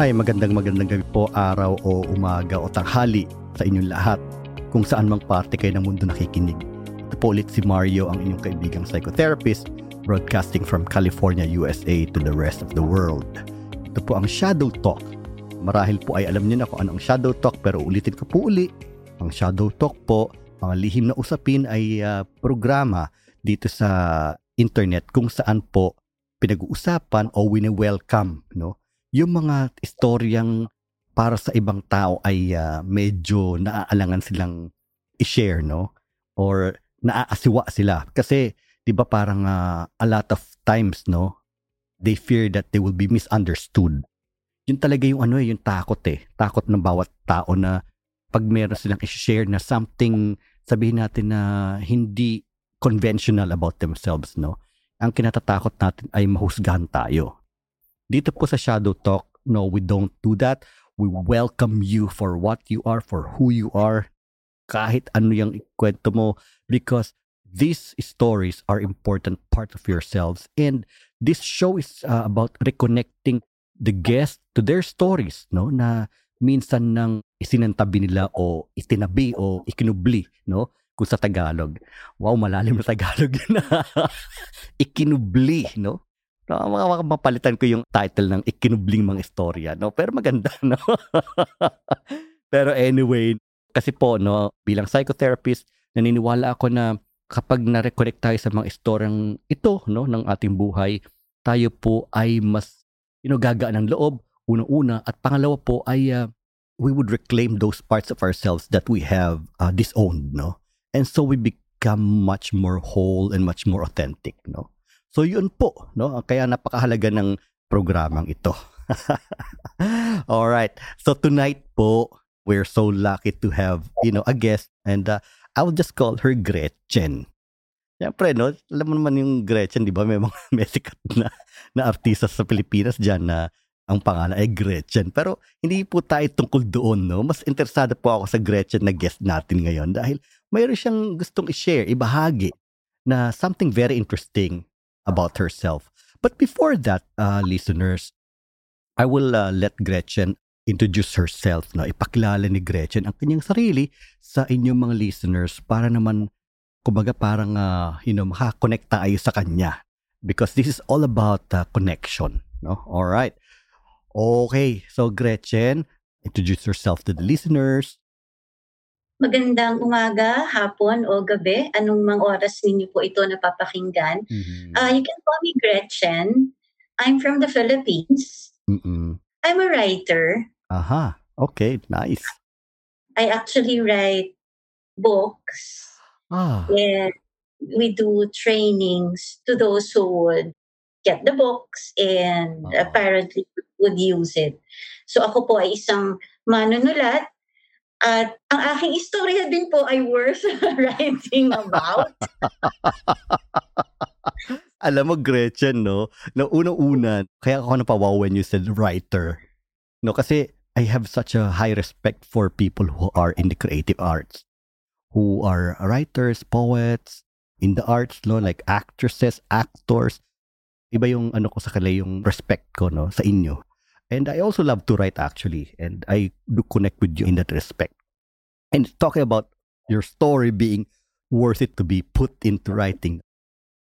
Hi, magandang magandang gabi po, araw o umaga o tanghali sa inyong lahat. Kung saan mang parte kayo ng mundo nakikinig. Ito po ulit si Mario, ang inyong kaibigang psychotherapist, broadcasting from California, USA to the rest of the world. Ito po ang Shadow Talk. Marahil po ay alam niyo na kung ano ang Shadow Talk pero ulitin ko po uli. Ang Shadow Talk po, mga lihim na usapin ay uh, programa dito sa internet kung saan po pinag-uusapan o wini-welcome no yung mga istoryang para sa ibang tao ay uh, medyo naaalangan silang i-share, no? Or naaasiwa sila. Kasi, di ba parang uh, a lot of times, no? They fear that they will be misunderstood. Yun talaga yung ano eh, yung takot eh. Takot ng bawat tao na pag meron silang i-share na something, sabihin natin na hindi conventional about themselves, no? Ang kinatatakot natin ay mahusgahan tayo dito po sa Shadow Talk, no, we don't do that. We welcome you for what you are, for who you are, kahit ano yung ikwento mo because these stories are important part of yourselves. And this show is uh, about reconnecting the guest to their stories no na minsan nang isinantabi nila o itinabi o ikinubli no kung sa Tagalog. Wow malalim na Tagalog yun ikinubli no No, mapalitan ko yung title ng ikinubling mga istorya, no? Pero maganda, no? Pero anyway, kasi po, no, bilang psychotherapist, naniniwala ako na kapag na-reconnect tayo sa mga istoryang ito, no, ng ating buhay, tayo po ay mas, you know, ng loob, una-una, at pangalawa po ay uh, we would reclaim those parts of ourselves that we have uh, disowned, no? And so we become much more whole and much more authentic, no? So yun po, no? Kaya napakahalaga ng programang ito. All right. So tonight po, we're so lucky to have, you know, a guest and uh, I will just call her Gretchen. Siyempre, no? Alam mo naman yung Gretchen, di ba? May mga may sikat na, na artista sa Pilipinas dyan na ang pangalan ay Gretchen. Pero hindi po tayo tungkol doon, no? Mas interesado po ako sa Gretchen na guest natin ngayon dahil mayroon siyang gustong i-share, ibahagi na something very interesting about herself. But before that, uh, listeners, I will uh, let Gretchen introduce herself. No? Ipakilala ni Gretchen ang kanyang sarili sa inyong mga listeners para naman, kumbaga parang, uh, you know, makakonect tayo sa kanya. Because this is all about uh, connection. No? All right. Okay. So, Gretchen, introduce yourself to the listeners. Magandang umaga, hapon o gabi, anong mga oras ninyo po ito napapakinggan. Mm-hmm. Uh, you can call me Gretchen. I'm from the Philippines. Mm-mm. I'm a writer. Aha, okay, nice. I actually write books. Ah. And we do trainings to those who would get the books and oh. apparently would use it. So ako po ay isang manunulat at ang aking istorya din po ay worth writing about. Alam mo, Gretchen, no? Na unang-una, kaya ako napawaw when you said writer. No, kasi I have such a high respect for people who are in the creative arts. Who are writers, poets, in the arts, no? Like actresses, actors. Iba yung ano ko sa kanila, yung respect ko, no? Sa inyo. And I also love to write actually. And I do connect with you in that respect. And talking about your story being worth it to be put into writing.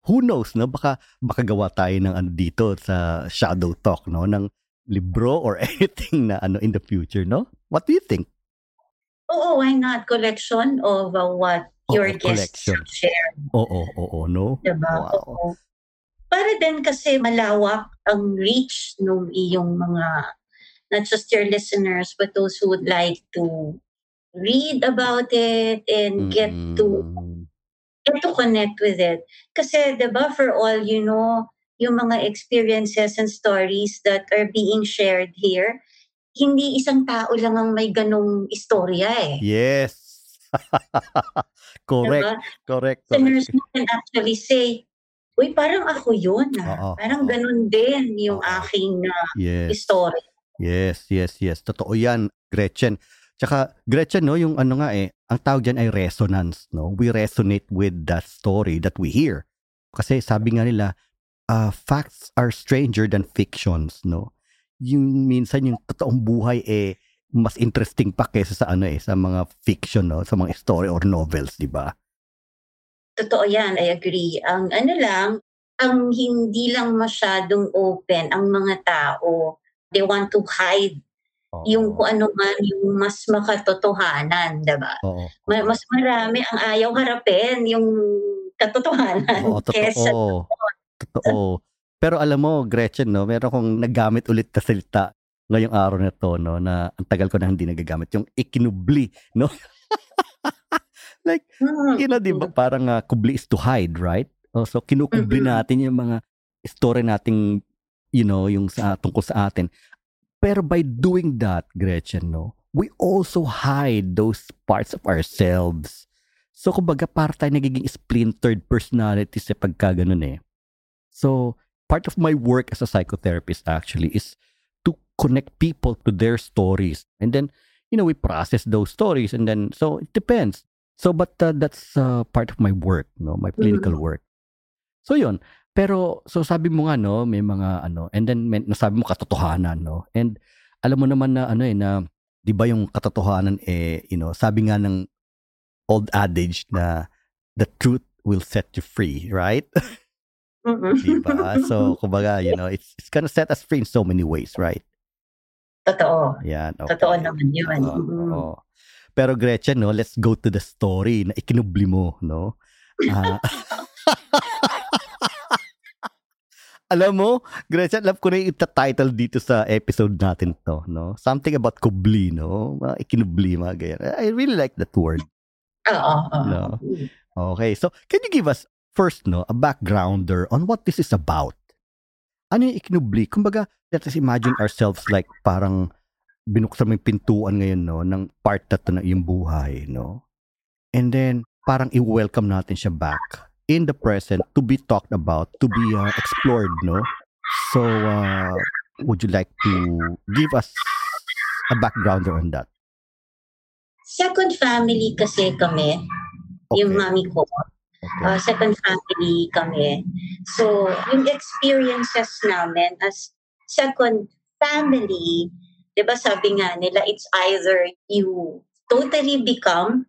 Who knows, no? Baka, baka gawa tayo ng ano dito sa Shadow Talk, no? Ng libro or anything na ano in the future, no? What do you think? Oo, why not? Collection of uh, what your oo, guests collection. share. Oo, oo, no? Diba? Wow. Oo. Para din kasi malawak ang reach ng iyong mga, not just your listeners, but those who would like to read about it and get to mm. get to connect with it. Kasi, di ba, for all you know, yung mga experiences and stories that are being shared here, hindi isang tao lang ang may ganong istorya eh. Yes. correct, diba? correct. Listeners can actually say, uy, parang ako yun. Ah. parang oo. ganun din yung oo. aking uh, yes. story. Yes, yes, yes. Totoo yan, Gretchen. Tsaka, Gretchen, no, yung ano nga eh, ang tawag dyan ay resonance, no? We resonate with that story that we hear. Kasi sabi nga nila, uh, facts are stranger than fictions, no? yung minsan yung totoong buhay eh mas interesting pa kaysa sa ano eh sa mga fiction no sa mga story or novels di ba Totoo yan, I agree. Ang ano lang, ang hindi lang masyadong open ang mga tao. They want to hide Oo. yung kung ano man yung mas makatotohanan, 'di ba? Oo. Ma- Mas marami ang ayaw harapin yung katotohanan Oo, kesa totoo. Totoo. Pero alam mo, Gretchen, no, meron kong nagamit ulit na salita ngayong araw na to, no, na ang tagal ko na hindi nagagamit, yung ikinubli, no? like, Hmm, you know, di ba, parang uh, kubli is to hide, right? Oh, so, kinukubli Mhm. natin yung mga story nating, you know, yung sa, tungkol sa atin. Pero by doing that, Gretchen, no, we also hide those parts of ourselves. So, kumbaga, para tayo nagiging splintered personality sa pagka ganun eh. So, part of my work as a psychotherapist actually is to connect people to their stories. And then, you know, we process those stories and then, so it depends. So, but uh, that's uh, part of my work, no, my clinical work. So, yun. Pero, so sabi mo nga, no, may mga ano, and then may, nasabi mo katotohanan, no? And alam mo naman na ano eh, na, di ba yung katotohanan eh, you know, sabi nga ng old adage na the truth will set you free, right? Mhm. di ba? So, kumbaga, you know, it's, it's gonna set us free in so many ways, right? Totoo. Yan, okay. Totoo naman yun. Oo, oo. Pero Gretchen, no, let's go to the story na ikinubli mo, no? Ah. alam mo, Gretchen, alam ko na yung title dito sa episode natin to, no? Something about kubli, no? Mga ikinubli, mga ganyan. I really like that word. Oo, oo. No. Okay, so can you give us first, no, a backgrounder on what this is about? Ano yung ikinubli? Kumbaga, let us imagine ourselves like parang binuksan mo yung pintuan ngayon, no, ng part na to na yung buhay, no? And then, parang i-welcome natin siya back in the present to be talked about, to be uh, explored, no? So, uh, would you like to give us a backgrounder on that? Second family kasi kami, yung mami ko. Okay. Uh, second family kami. So, yung experiences namin as second family, di ba sabi nga nila, it's either you totally become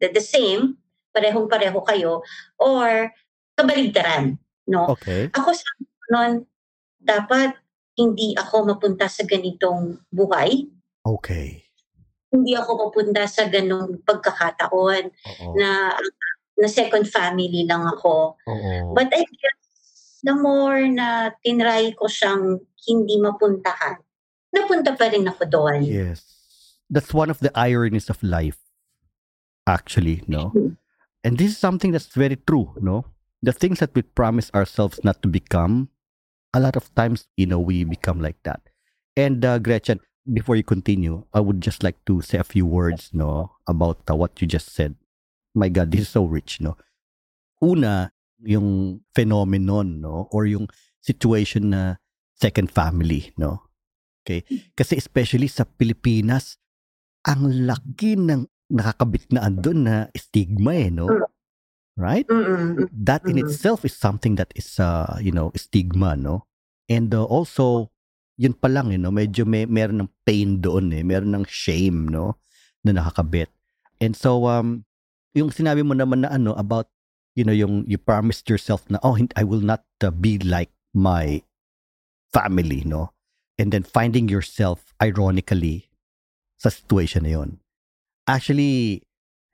the, the same, parehong-pareho kayo, or kabaligtaran, no? okay. Ako sa noon, dapat hindi ako mapunta sa ganitong buhay. Okay. Hindi ako mapunta sa ganong pagkakataon Oo. na na second family lang ako. Oo. But I guess the more na tinry ko siyang hindi mapuntahan, napunta pa rin ako doon. Yes. That's one of the ironies of life, actually, no? And this is something that's very true, no? The things that we promise ourselves not to become, a lot of times, you know, we become like that. And uh, Gretchen, before you continue, I would just like to say a few words, no, about uh, what you just said. My God, this is so rich, no? Una, yung phenomenon, no, or yung situation na second family, no? Okay? Kasi especially sa Pilipinas, ang laki ng nakakabit na andun na stigma eh, no? Mm. Right? Mm-mm. That in Mm. itself is something that is, uh, you know, stigma, no? And uh, also, yun pa lang, you know, medyo may, meron ng pain doon eh. Meron ng shame, no? Na nakakabit. And so, um, yung sinabi mo naman na ano, about, you know, yung you promised yourself na, oh, I will not uh, be like my family, no? And then finding yourself, ironically, sa situation na yun. Actually,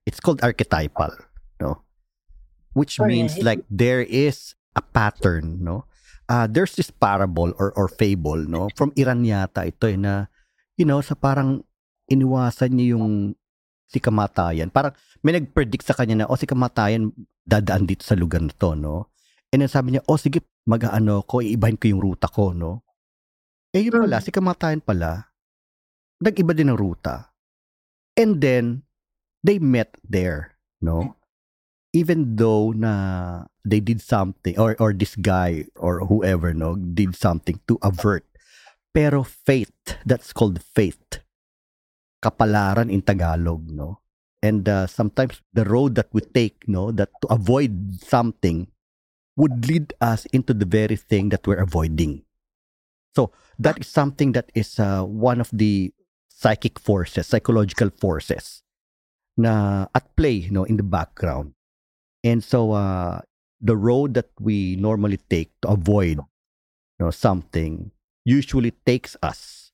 it's called archetypal, no? Which means Alright. like there is a pattern, no? Uh, there's this parable or, or fable, no? From Iran yata ito eh, na, you know, sa parang iniwasan niya yung si kamatayan. Parang may nag-predict sa kanya na, oh, si kamatayan dadaan dito sa lugar na to, no? And then sabi niya, oh, sige, mag-ano ko, iibahin ko yung ruta ko, no? Eh, yun pala, Mm. si kamatayan pala, nag-iba din ng ruta. And then, they met there, no? Even though na they did something, or, or this guy, or whoever, no, did something to avert. Pero faith, that's called faith. Kapalaran in Tagalog, no? And uh, sometimes the road that we take, no, that to avoid something would lead us into the very thing that we're avoiding. So that is something that is uh, one of the psychic forces, psychological forces na at play, you know, in the background. And so uh, the road that we normally take to avoid you know, something usually takes us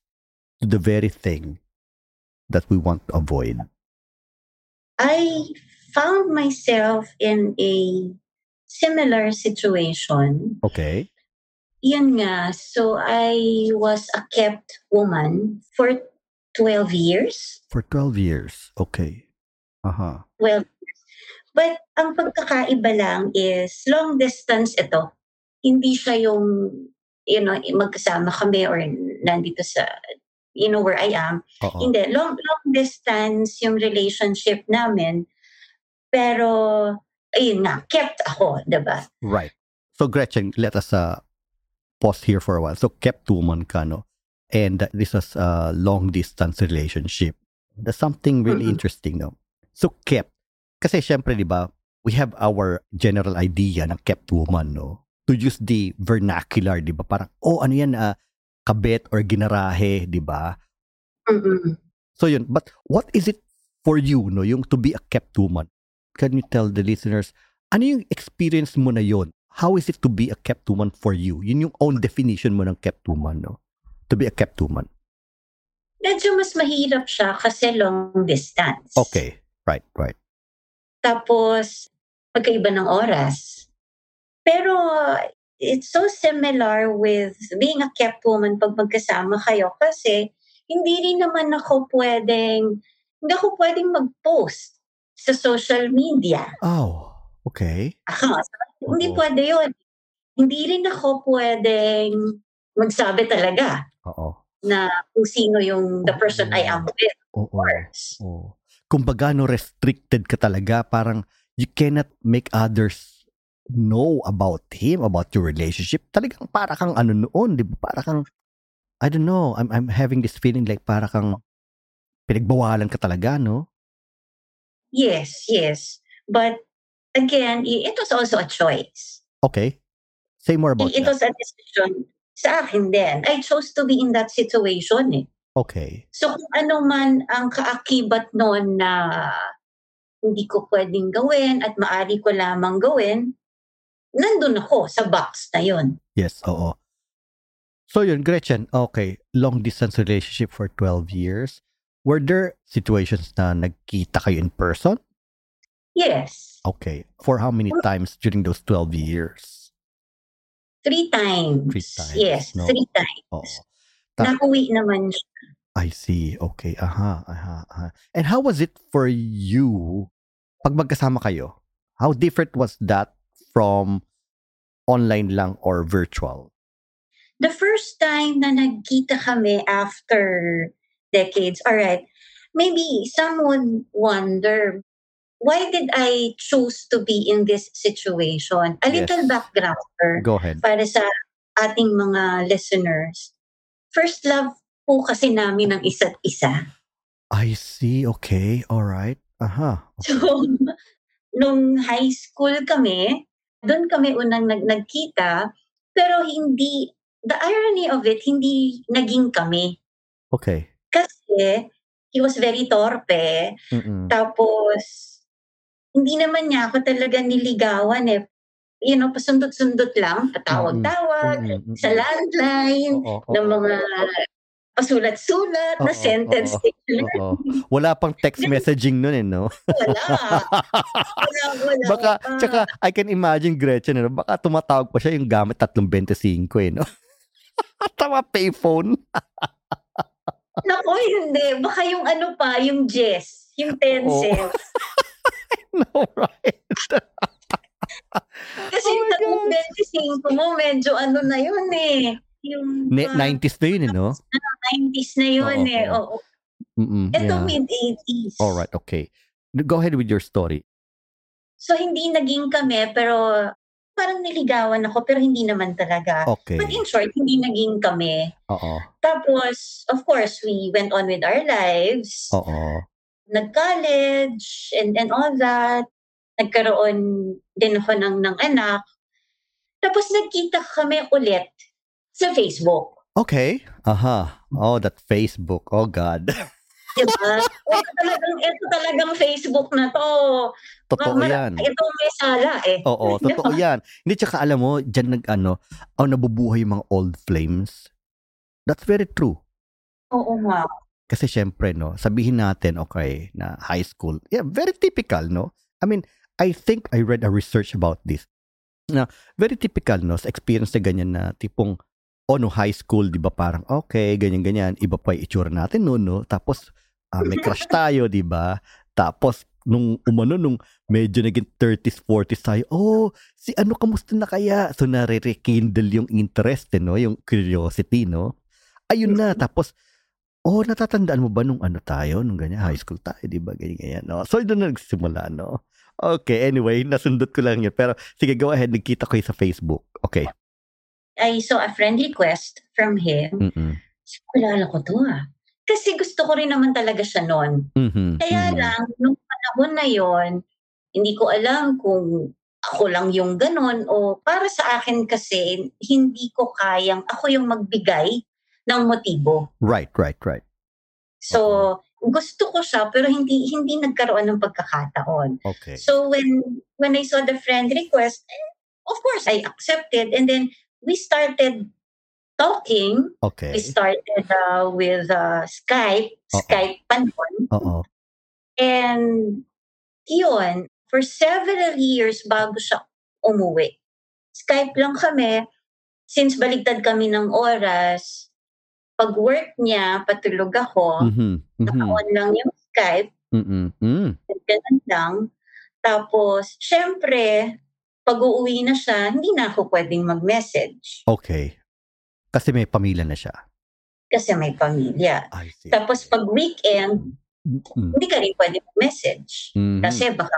to the very thing that we want to avoid. I found myself in a similar situation. Okay. Yun nga, so I was a kept woman for 12 years. For 12 years. Okay. Uh-huh. Well, but ang pagkakaiba lang is long distance ito. Hindi siya yung, you know, magkasama kami or nandito sa, you know, where I am. Oo. Hindi, long, long distance yung relationship namin. Pero, ayun nga, kept ako, di ba? Right. So Gretchen, let us uh, pause here for a while. So kept woman ka, no? And this was a long distance relationship. That's something really Mm-mm. interesting, no? So kept. Kasi syempre, di ba, we have our general idea ng kept woman, no? To use the vernacular, di ba? Parang, oh, ano yan, uh, kabet or ginarahe, di ba? Mm-mm. So yun, but what is it for you, no? Yung to be a kept woman? Can you tell the listeners, ano yung experience mo na yon? How is it to be a kept woman for you? Yun yung own definition mo ng kept woman, no? To be a kept woman. Medyo mas mahirap siya kasi long distance. Okay. Right, right. Tapos, magkaiba ng oras. Pero, it's so similar with being a kept woman pag magkasama kayo kasi hindi rin naman ako pwedeng, hindi ako pwedeng mag-post sa social media. Oh, okay. Aha, hindi Oo. pwede yun. Hindi rin ako pwedeng magsabi talaga Oo. na kung sino yung the person I am with. Oo. Of course. Oo. Kumbaga, no, restricted ka talaga. Parang you cannot make others know about him, about your relationship. Talagang para kang ano noon, di ba? Para kang, I don't know, I'm, I'm having this feeling like para kang pinagbawalan ka talaga, no? Yes, yes. But again, it was also a choice. Okay. Say more about It that. was a decision sa akin din. I chose to be in that situation eh. Okay. So kung ano man ang kaakibat noon na hindi ko pwedeng gawin at maari ko lamang gawin, nandun ako sa box na yun. Yes, oo. So yun, Gretchen, okay, long distance relationship for 12 years. Were there situations na nagkita kayo in person? Yes. Okay. For how many times during those 12 years? Three times. Three times, Yes, no? three times. Oo. Ta- Nakuwi naman siya. I see. Okay. Aha, aha, aha. And how was it for you pag magkasama kayo? How different was that from online lang or virtual? The first time na nagkita kami after decades, all right, maybe some would wonder, why did I choose to be in this situation? A little Yes. backgrounder Go ahead. para sa ating mga listeners. First love po kasi namin ng isa't isa. I see. Okay. All right. Aha. So, nung high school kami, doon kami unang nag nagkita, pero hindi, the irony of it, hindi naging kami. Okay. Kasi, he was very torpe. Mm-mm. Tapos, hindi naman niya ako talaga niligawan eh. You know, pasundot-sundot lang, patawag-tawag. Mm-mm. sa landline, Oo, oo, ng mga pasulat-sulat na Oo, sentence oo, oo. Wala pang text messaging nun eh, no? Wala. Wala, wala. baka, pa. tsaka, I can imagine Gretchen, ano, baka tumatawag pa siya yung gamit 325 eh, no? Tama payphone. Nako, hindi. Baka yung ano pa, yung Jess, yung Tencent. no, right? Kasi Oh tatlong 25 mo, medyo ano na yun eh. Yung Ne- uh, 90s na yun, eh, no? 90s na yun Oo, eh. oo. Mm-mm, Ito yeah. mid-80s. All right, okay. Go ahead with your story. So hindi naging kami, pero parang niligawan ako, pero hindi naman talaga. Okay. But in short, hindi naging kami. Oo. Tapos, of course, we went on with our lives. Oo. Nag-college and, and all that. Nagkaroon din ako ng, ng anak. Tapos nagkita kami ulit sa Facebook. Okay. Aha. Oh, that Facebook. Oh, God. Diba? ito talagang, ito talagang Facebook na to. Totoo Ma- ma- yan. Ito may sala eh. Oo, Diba? totoo yan. Hindi, tsaka alam mo, dyan nag, ano, oh, nabubuhay yung mga old flames. That's very true. Oo nga. Kasi syempre, no, sabihin natin, okay, na high school. Yeah, very typical, no? I mean, I think I read a research about this. Na very typical, no, sa experience na ganyan na tipong, oh, no, high school, di ba, parang, okay, ganyan-ganyan, iba pa yung itsura natin, no, no? Tapos, ah, may crush tayo, di ba? Tapos, nung umano, nung medyo naging 30s, 40s tayo, oh, si ano, kamusta na kaya? So, nare-rekindle yung interest, eh, no? Yung curiosity, no? Ayun na, tapos, Oh, natatandaan mo ba nung ano tayo, nung ganyan, high school tayo, di ba? Ganyan, ganyan, no? So, doon na nagsimula, no? Okay, anyway, nasundot ko lang yun. Pero, sige, go ahead, nagkita ko yun sa Facebook. Okay. I saw a friend request from him. Mm-mm. Kulala ko to ah. Kasi gusto ko rin naman talaga siya noon. Mhm, Kaya mhm. lang, nung panahon na yon, hindi ko alam kung ako lang yung ganon o para sa akin kasi hindi ko kayang ako yung magbigay ng motibo. Right, right, right. So, gusto ko siya pero hindi hindi nagkaroon ng pagkakataon. Okay. So when when I saw the friend request, eh, of course I accepted and then we started talking. Okay. We started uh, with uh, Skype, Oo. Skype pa noon. Oo. And yun, for several years bago siya umuwi. Skype lang kami. Since baligtad kami ng oras, pag work niya, patulog ako. Mhm, mhm. Naka-on lang yung Skype. Mm-mm, mm. Ganun lang. Tapos, syempre, pag uuwi na siya, hindi na ako pwedeng mag-message. Okay. Kasi may pamilya na siya. Kasi may pamilya. Tapos, pag weekend, Mm, hindi ka rin pwede mag-message. mhm. Kasi baka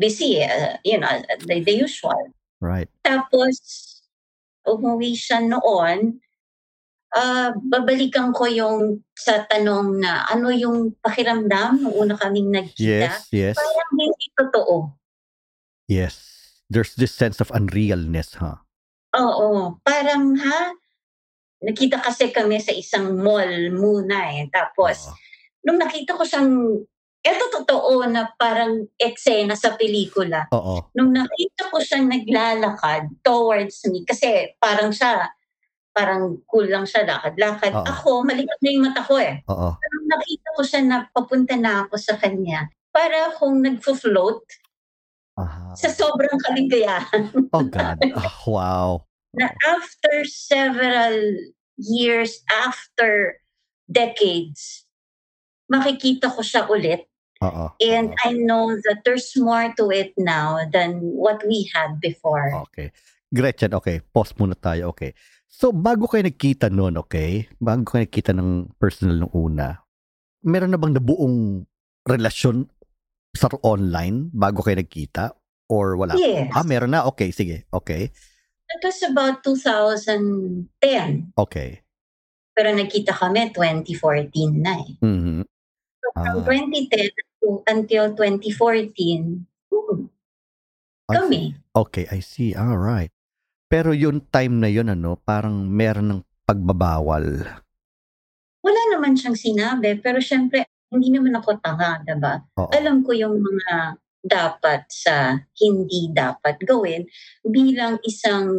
busy, uh, you know, the, the usual. Right. Tapos, umuwi siya noon, ah babalikan ko yung sa tanong na ano yung pakiramdam nung una kaming nagkita. Yes, yes, Parang hindi totoo. yes. There's this sense of unrealness, huh? Oo, parang ha, nakita kasi kami sa isang mall muna eh. Tapos, Oo. nung nakita ko siyang, eto totoo na parang eksena sa pelikula. Oo. Nung nakita ko siyang naglalakad towards me, kasi parang siya, parang cool lang siya lakad-lakad. Oo. Ako, malikot na yung mata ko eh. Oo. Pero nakita ko siya na papunta na ako sa kanya, para akong nagfo-float Aha. sa sobrang kaligayahan. Oh God. Oh, wow. na after several years, after decades, makikita ko siya ulit. Oo. And oo. I know that there's more to it now than what we had before. Okay. Gretchen, okay. Pause muna tayo. Okay. So, bago kayo nagkita noon, okay? Bago kayo nagkita ng personal nung una, meron na bang nabuong relasyon sa online bago kayo nagkita? Or wala? Yes. Ah, meron na? Okay, sige. Okay. It was about 2010. Okay. Pero nagkita kami 2014 na eh. Mhm. So from Ah. 2010 to until 2014, hmm, kami. Okay, I see. All right. Pero yung time na yun, ano, parang meron ng pagbabawal. Wala naman siyang sinabi, pero syempre, hindi naman ako tanga, diba? Oo. alam ko yung mga dapat sa hindi dapat gawin bilang isang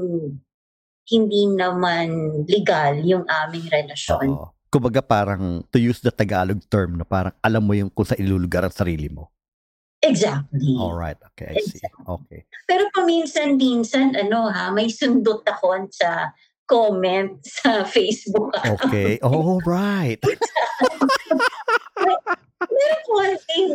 hindi naman legal yung aming relasyon. Oo. Kumbaga parang, to use the Tagalog term, no, parang alam mo yung kung sa ilulugar ang sarili mo. Exactly. Alright, okay, I see. Okay. Pero paminsan-minsan, ano ha, may sundot ako sa comment sa Facebook. Okay. All right. Meron konting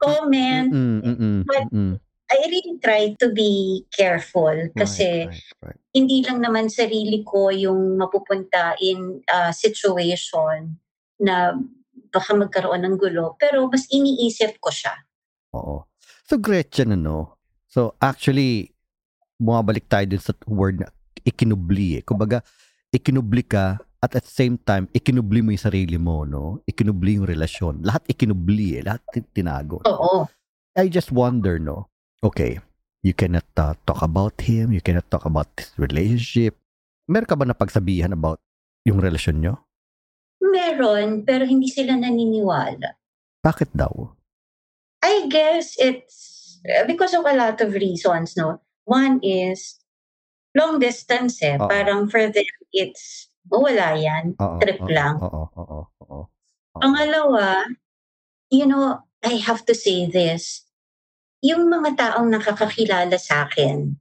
comment. Mm, mm, mm, But-. I really try to be careful kasi Right, right, right. hindi lang naman sarili ko yung mapupunta in a situation na baka magkaroon ng gulo. Pero mas iniisip ko siya. Oo. So, Gretchen, ano? So, actually, bumabalik tayo din sa word na ikinubli eh. Kumbaga, ikinubli ka at at the same time, ikinubli mo yung sarili mo, no? Ikinubli yung relasyon. Lahat ikinubli eh. Lahat tin- tinago. Oo. I just wonder, no? Okay, you cannot uh, talk about him. You cannot talk about this relationship. Meron ka ba na pagsabihan about Yung relasyon nyo? Meron, pero hindi sila naniniwala. Bakit daw? I guess it's uh, because of a lot of reasons, no? One is long distance eh. Oo. Parang for them, it's, wala yan. Oo, Trip oo, lang. Oo, oo, oo, oo. Pangalawa, you know, I have to say this. Yung mga taong nakakakilala sa akin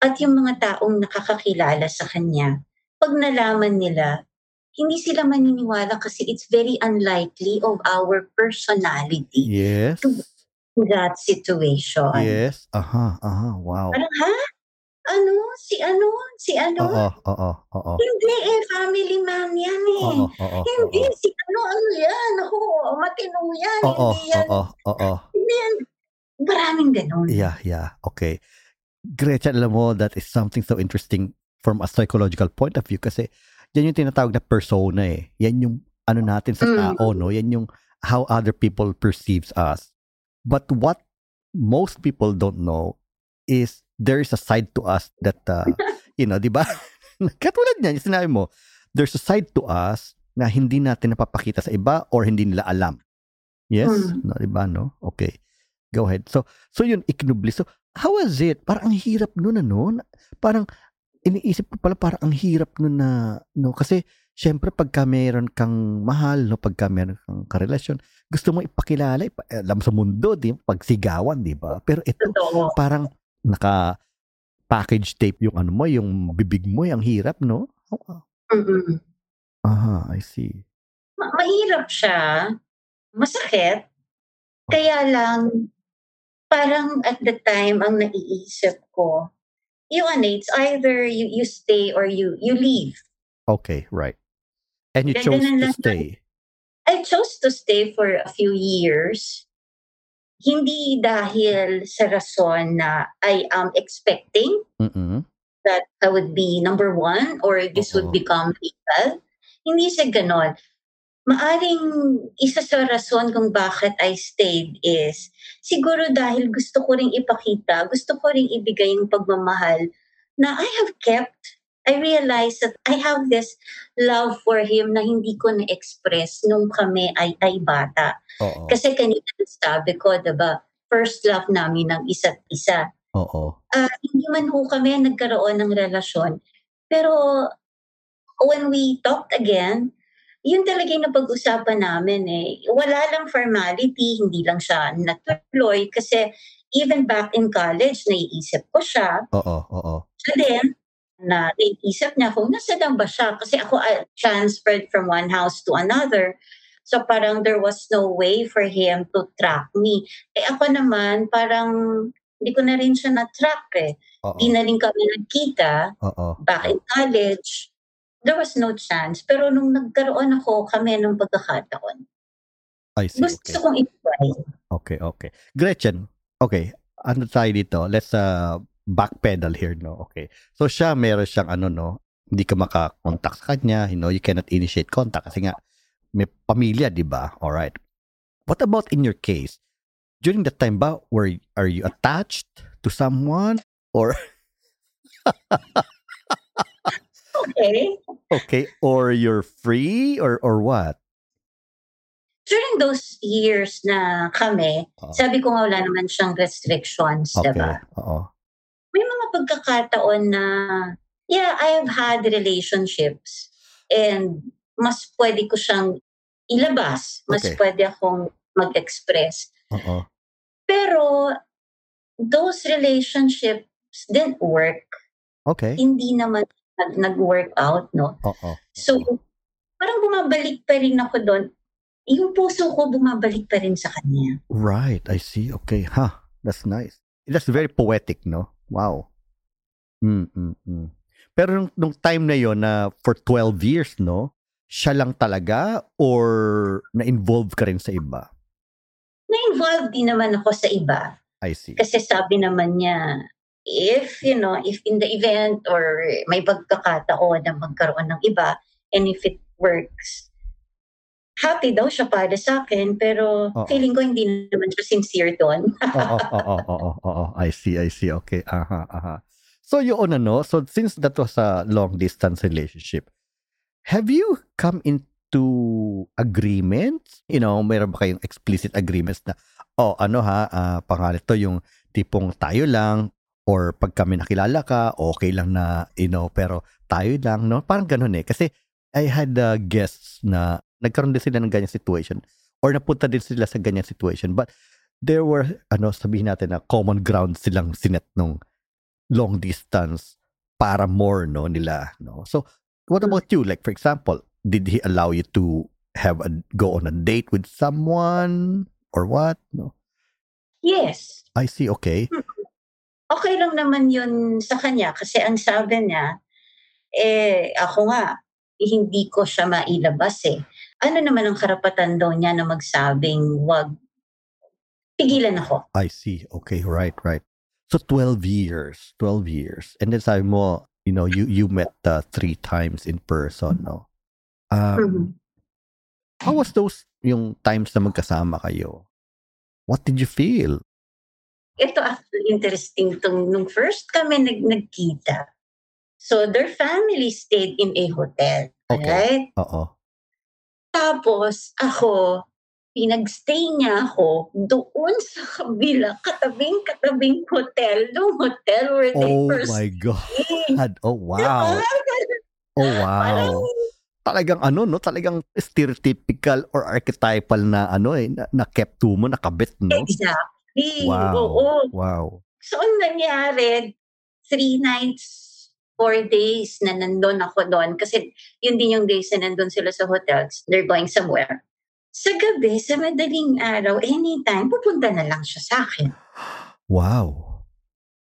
at yung mga taong nakakakilala sa kanya, pag nalaman nila, hindi sila maniniwala kasi it's very unlikely of our personality Yes. In that situation. Yes. Aha, aha. Wow. Parang, ha? Ano? Si ano? Si ano? Oo, oo, oo. Hindi eh, family man yan eh. Oo, oo, Hindi, oo. si ano, ano yan? Ako, matino yan. Oo, hindi yan. oo, oo. Hindi yan. Maraming ganun. Yeah, yeah. Okay. Gretchen, alam mo, that is something so interesting from a psychological point of view kasi yan yung tinatawag na persona eh. Yan yung ano natin sa Mm. tao, no? Yan yung how other people perceives us. But what most people don't know is there is a side to us that, uh, you know, di ba? Katulad niyan, yung sinabi mo, there's a side to us na hindi natin napapakita sa iba or hindi nila alam. Yes? Mm. No, di ba, no? Okay. Go ahead. So, so yun, ikinubli. So, how was it? Parang ang hirap nun, ano? Parang, iniisip ko pala, parang ang hirap nun na, no? Kasi, syempre, pagka meron kang mahal, no? Pagka meron kang karelasyon, gusto mo ipakilala, ipa, alam sa mundo, di ba? Pagsigawan, di ba? Pero ito, Totoo. parang naka package tape yung ano mo, yung bibig mo, ang hirap, no? Oh, Mm-mm. Aha, I see. Ma- mahirap siya. Masakit. Kaya lang, parang at the time, ang naiisip ko, yung ano, it's either you, you stay or you you leave. Okay, right. And you chose to lang- stay. I chose to stay for a few years. Hindi dahil sa rason na I am expecting Mm-mm. that I would be number one or this Oo. would become legal. Hindi sa ganon. Maaring isa sa rason kung bakit I stayed is siguro dahil gusto ko ring ipakita, gusto ko ring ibigay yung pagmamahal na I have kept. I realized that I have this love for him na hindi ko na-express nung kami ay, ay bata. Oo. Kasi kanina sabi ko, diba, first love namin ng isa't isa Oo. ah, hindi man ho kami nagkaroon ng relasyon. Pero when we talked again, yun talaga yung napag-usapan namin eh. Wala lang formality, hindi lang siya natuloy kasi even back in college, naiisip ko siya. Oo. Oo. So then, na naiisip niya kung nasa lang ba siya. Kasi ako I transferred from one house to another. So parang there was no way for him to track me. Eh ako naman, parang hindi ko na rin siya na-track eh. Oo. Di na rin kami nagkita Oo. back in college. There was no chance. Pero nung nagkaroon ako kami ng pagkakataon, I see. gusto Okay. kong i-try. Okay, okay. Gretchen, okay. Ano tayo dito? Let's uh, backpedal here, no? Okay. So siya, meron siyang ano, no? Hindi ka makakontakt sa kanya, you know, you cannot initiate contact kasi nga may pamilya, di ba? Alright. What about in your case? During that time ba, were, are you attached to someone? Or, Okay. okay, or you're free? Or, or what? During those years na kami, Oo. sabi ko nga wala naman siyang restrictions, Okay. diba? Oo. Mga pagkakataon na, yeah, I have had relationships and mas pwede ko siyang ilabas. Mas Okay. pwede akong mag-express. Oo. Pero those relationships didn't work. Okay. Hindi naman nag- nag-work out, no? Oo. So, parang bumabalik pa rin ako doon. Yung puso ko bumabalik pa rin sa kanya. Right, I see. Okay, huh. That's nice. That's very poetic, no? Wow. Mm, mm, mm. Pero nung, nung time na yon na for 12 years, no? Siya lang talaga or na-involve ka rin sa iba? Na-involved din naman ako sa iba. I see. Kasi sabi naman niya, if, you know, if in the event or may pagkakataon na magkaroon ng iba, and if it works, happy daw siya para sa akin, pero Oo. feeling ko hindi naman siya sincere doon. Oo, oo, oo, oo. I see, I see. Okay. Aha, aha. So yun ano, so since that was a long distance relationship, Have you come into agreements? You know, mayroon ba kayong explicit agreements na, oh, ano ha, uh, pangalit to yung tipong tayo lang or pag kami nakilala ka, okay lang na, you know, pero tayo lang, no? Parang ganun eh. Kasi I had uh, guests na nagkaroon din sila ng ganyang situation or napunta din sila sa ganyang situation. But there were, ano, sabihin natin na common ground silang sinet nung long distance para more, no, nila, no? So, what about you? Like, for example, did he allow you to have a, go on a date with someone or what? No? Yes. I see, okay. Mm-hmm okay lang naman yun sa kanya kasi ang sabi niya, eh, ako nga, hindi ko siya mailabas eh. Ano naman ang karapatan daw niya na magsabing wag pigilan ako. I see. Okay, right, right. So 12 years, 12 years. And then sabi mo, you know, you you met uh, three times in person, no? Um, mm-hmm. How was those yung times na magkasama kayo? What did you feel? ito actually interesting tong nung first kami nag nagkita. So their family stayed in a hotel. Okay. Right? Oo. Tapos ako, pinagstay niya ako doon sa kabila, katabing-katabing hotel, yung hotel where they oh first my God. Oh, wow. oh, wow. Parang, talagang ano, no? Talagang stereotypical or archetypal na ano eh, na, na kept to mo, nakabit, no? Exactly. Wow. Oo. Wow. So, ang nangyari, three nights, four days na nandun ako doon. Kasi yun din yung days na nandun sila sa hotels. They're going somewhere. Sa gabi, sa madaling araw, anytime, pupunta na lang siya sa akin. Wow.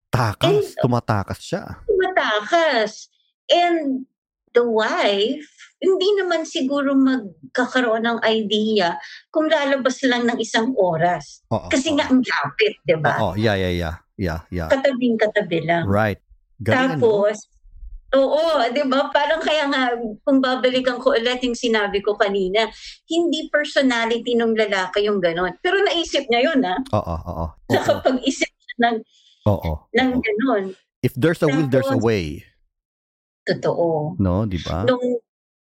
Takas. And, tumatakas siya. Tumatakas. And the wife, hindi naman siguro magkakaroon ng idea kung lalabas lang ng isang oras. Oo, Kasi oo. nga ang lapit, di ba? Oo, yeah, yeah, yeah. Yeah, yeah. Katabing katabi lang. Right. Galing, Tapos, no? Oo, 'di ba? Parang kaya nga kung babalikan ko ulit yung sinabi ko kanina, hindi personality ng lalaki yung gano'n. Pero naisip niya 'yun, ah. Oo, oo. Nakapag-isip siya ng Oo. ng gano'n. If there's a will, there's a way. Totoo. No, 'di ba? Nung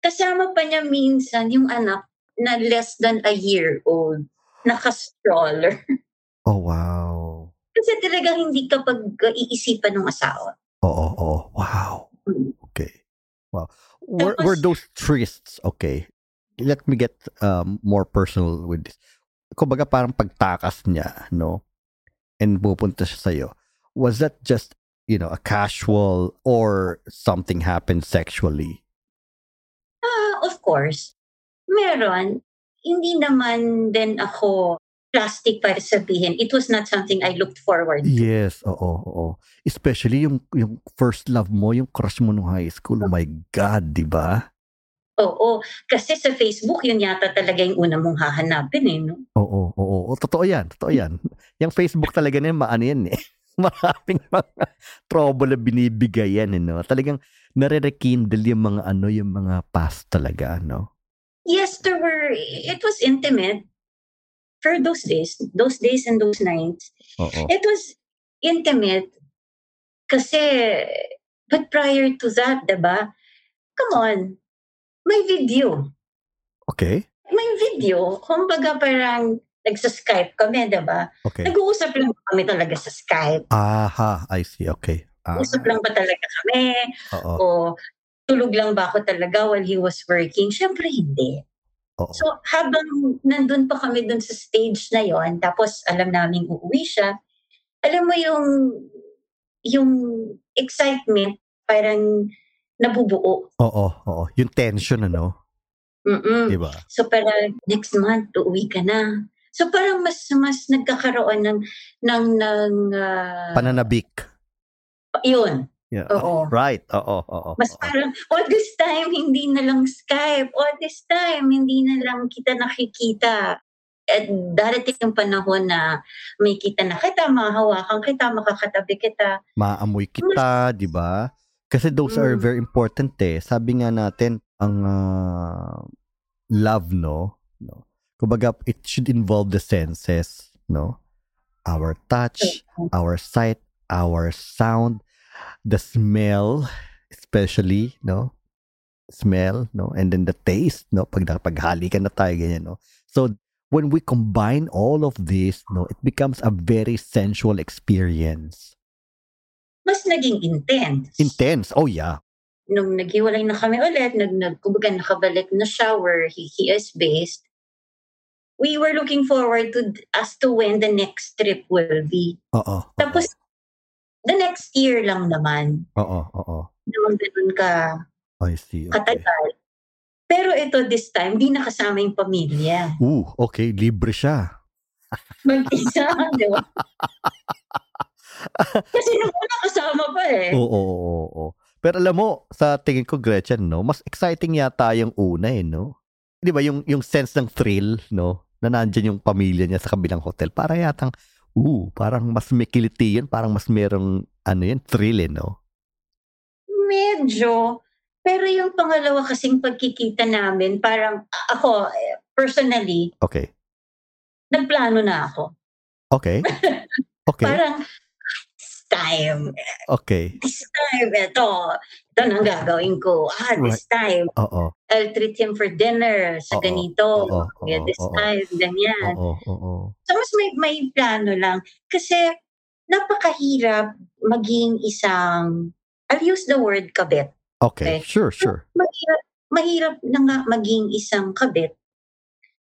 kasama pa niya minsan yung anak na less than a year old, naka-stroller. Oh, wow. Kasi talagang hindi kapag iisipan ng asawa. Oo, oo. Wow. Okay. Well, Were, were those trysts, okay, let me get um, more personal with this. Kumbaga parang pagtakas niya, no? And pupunta siya sa'yo. Was that just, you know, a casual or something happened sexually? of course, meron. Hindi naman din ako plastic para sabihin. It was not something I looked forward to. Yes, oo, oo. Especially yung, yung first love mo, yung crush mo nung high school. Oh my God, di ba? Oo. Kasi sa Facebook, yun yata talaga yung una mong hahanapin eh. No? Oo, oo, oo. Totoo yan, totoo yan. yung Facebook talaga na yun, maano yan eh. Maraming mga trouble na binibigay yan. Eh, no? Talagang nare-rekindle yung mga ano, yung mga past talaga, no? Yes, there were, it was intimate for those days, those days and those nights. Oo. It was intimate kasi, but prior to that, diba? Come on, may video. Okay. May video. Kumbaga parang nagsa-Skype kami, diba? Okay. Nag-uusap lang kami talaga sa Skype. Aha, I see. Okay. Ah. Usap lang ba talaga kami? Oo. O tulog lang ba ako talaga while he was working? Siyempre hindi. Oo. So habang nandun pa kami dun sa stage na yon, tapos alam namin uuwi siya, alam mo yung yung excitement parang nabubuo. Oo, oo. Yung tension, ano? Mm-mm. Diba? So parang next month, uuwi ka na. So parang mas mas nagkakaroon ng ng ng uh, pananabik. Yun. Yeah. Oo. Right. Oo, oo. Mas parang, all this time, hindi na lang Skype. All this time, hindi na lang kita nakikita. At darating yung panahon na may kita na kita, mahahawakan kita, makakatabi kita. Maamoy kita, di ba? Kasi those mm. are very important eh. Sabi nga natin, ang uh, love, no? no? Kumbaga, it should involve the senses, no? Our touch, our sight, our sound, the smell, especially, no? smell, no? And then the taste, no? Pag napaghalikan na tayo, ganyan, no? So, when we combine all of this, no, it becomes a very sensual experience. Mas naging intense. Intense. Oh, yeah. Nung naghiwalay na kami ulit, nag, nag, kumbaga nakabalik na siya where he, he is based, we were looking forward to as to when the next trip will be. Oo. Tapos, the next year lang naman. Oo, oo. Naman ganun ka I see. Okay. katagal. Pero ito this time, di nakasama yung pamilya. Ooh, okay. Libre siya. Mag-isa, di ba? Kasi nung una kasama pa eh. Oo, oo, oo, oo. Pero alam mo, sa tingin ko, Gretchen, no, mas exciting yata yung una eh, no? Di ba, yung, yung sense ng thrill, no? Na nandyan yung pamilya niya sa kabilang hotel. Para yatang, ooh, parang mas may kiliti yun. Parang mas merong, ano yun, thrill eh, no? Medyo. Pero yung pangalawa kasing pagkikita namin, parang ako, personally, Okay. nagplano na ako. Okay. Okay. Parang, this time, Okay. this time, ito, ito nang gagawin ko. Ah, this time, Oo. I'll treat him for dinner sa Oo, ganito. oo, Yeah, this oo. time, ganyan. Oo, oo. So, mas may, may plano lang. Kasi, napakahirap maging isang, I'll use the word kabit. Okay. Okay. Sure, sure. Mahirap, mahirap na nga maging isang kabit.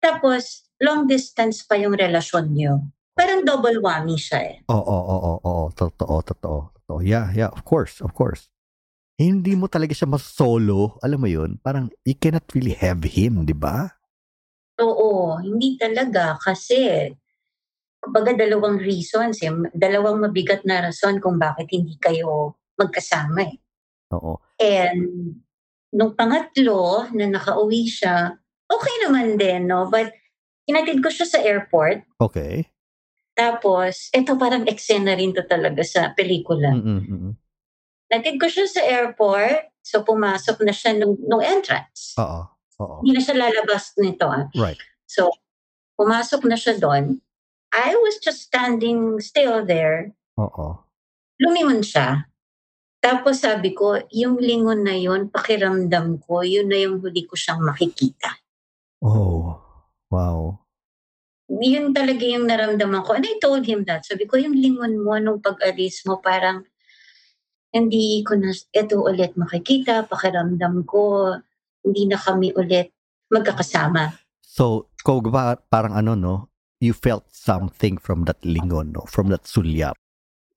Tapos, long distance pa yung relasyon nyo. Parang double whammy siya eh. Oo, oo, oo, oo. Totoo, totoo, totoo. Yeah, yeah. Of course, of course. Hindi mo talaga siya mas-solo. Alam mo yun? Parang, you cannot really have him, di ba? Oo, hindi talaga kasi kumbaga dalawang reasons eh. Dalawang mabigat na rason kung bakit hindi kayo magkasama eh. Oo. And nung pangatlo na nakauwi siya, okay naman din, no? But kinatid ko siya sa airport. Okay. Tapos, ito parang eksena rin to talaga sa pelikula. Mm-mm, Natid ko siya sa airport. So, pumasok na siya nung, nung entrance. Oo. Oo. Hindi na siya lalabas nito. Ah. Right. So, pumasok na siya doon. I was just standing still there. Oo. Lumingon siya. Tapos sabi ko, yung lingon na yun, pakiramdam ko, yun na yung huli ko siyang makikita. Oh. Wow. Yun talaga yung naramdaman ko. And I told him that. Sabi ko, yung lingon mo nung pag-alis mo, parang hindi ko na ito ulit makikita. Pakiramdam ko, hindi na kami ulit magkakasama. So, kung ba, parang ano, no? You felt something from that lingon, no? From that sulyap.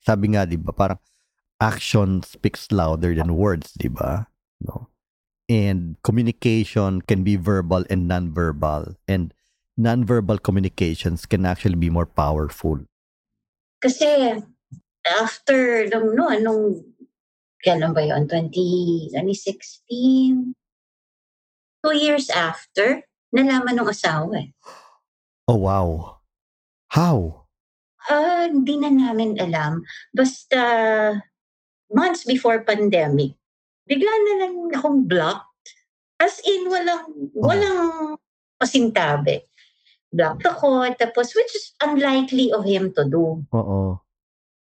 Sabi nga, di ba, parang action speaks louder than words, di ba? No? And communication can be verbal and non-verbal. And non-verbal communications can actually be more powerful. Kasi after nung no nung kailan ba yun? 20, 2016? Two years after, nalaman ng asawa eh. Oh, wow. How? Ah, hindi na namin alam. Basta months before pandemic, bigla na lang akong blocked. As in, walang, walang pasintabi. Blocked ako, tapos which is unlikely of him to do. Oo.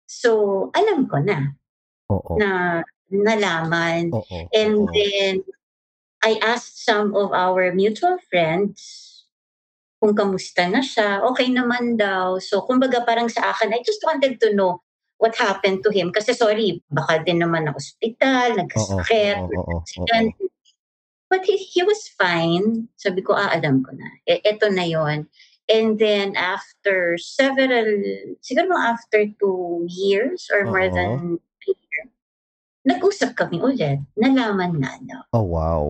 So, alam ko na Oo. na nalaman. Oo. And oo. then, I asked some of our mutual friends kung kamusta na siya. Okay naman daw. So, kumbaga parang sa akin, I just wanted to know what happened to him. Kasi sorry, baka din naman na ospital, nagkasakit. Oo. Oo. accident. But he, he was fine. Sabi ko, ah, alam ko na. E, eto na yon. And then after several, siguro after two years or more than nag-usap kami ulit. Nalaman na, no. Oh, wow.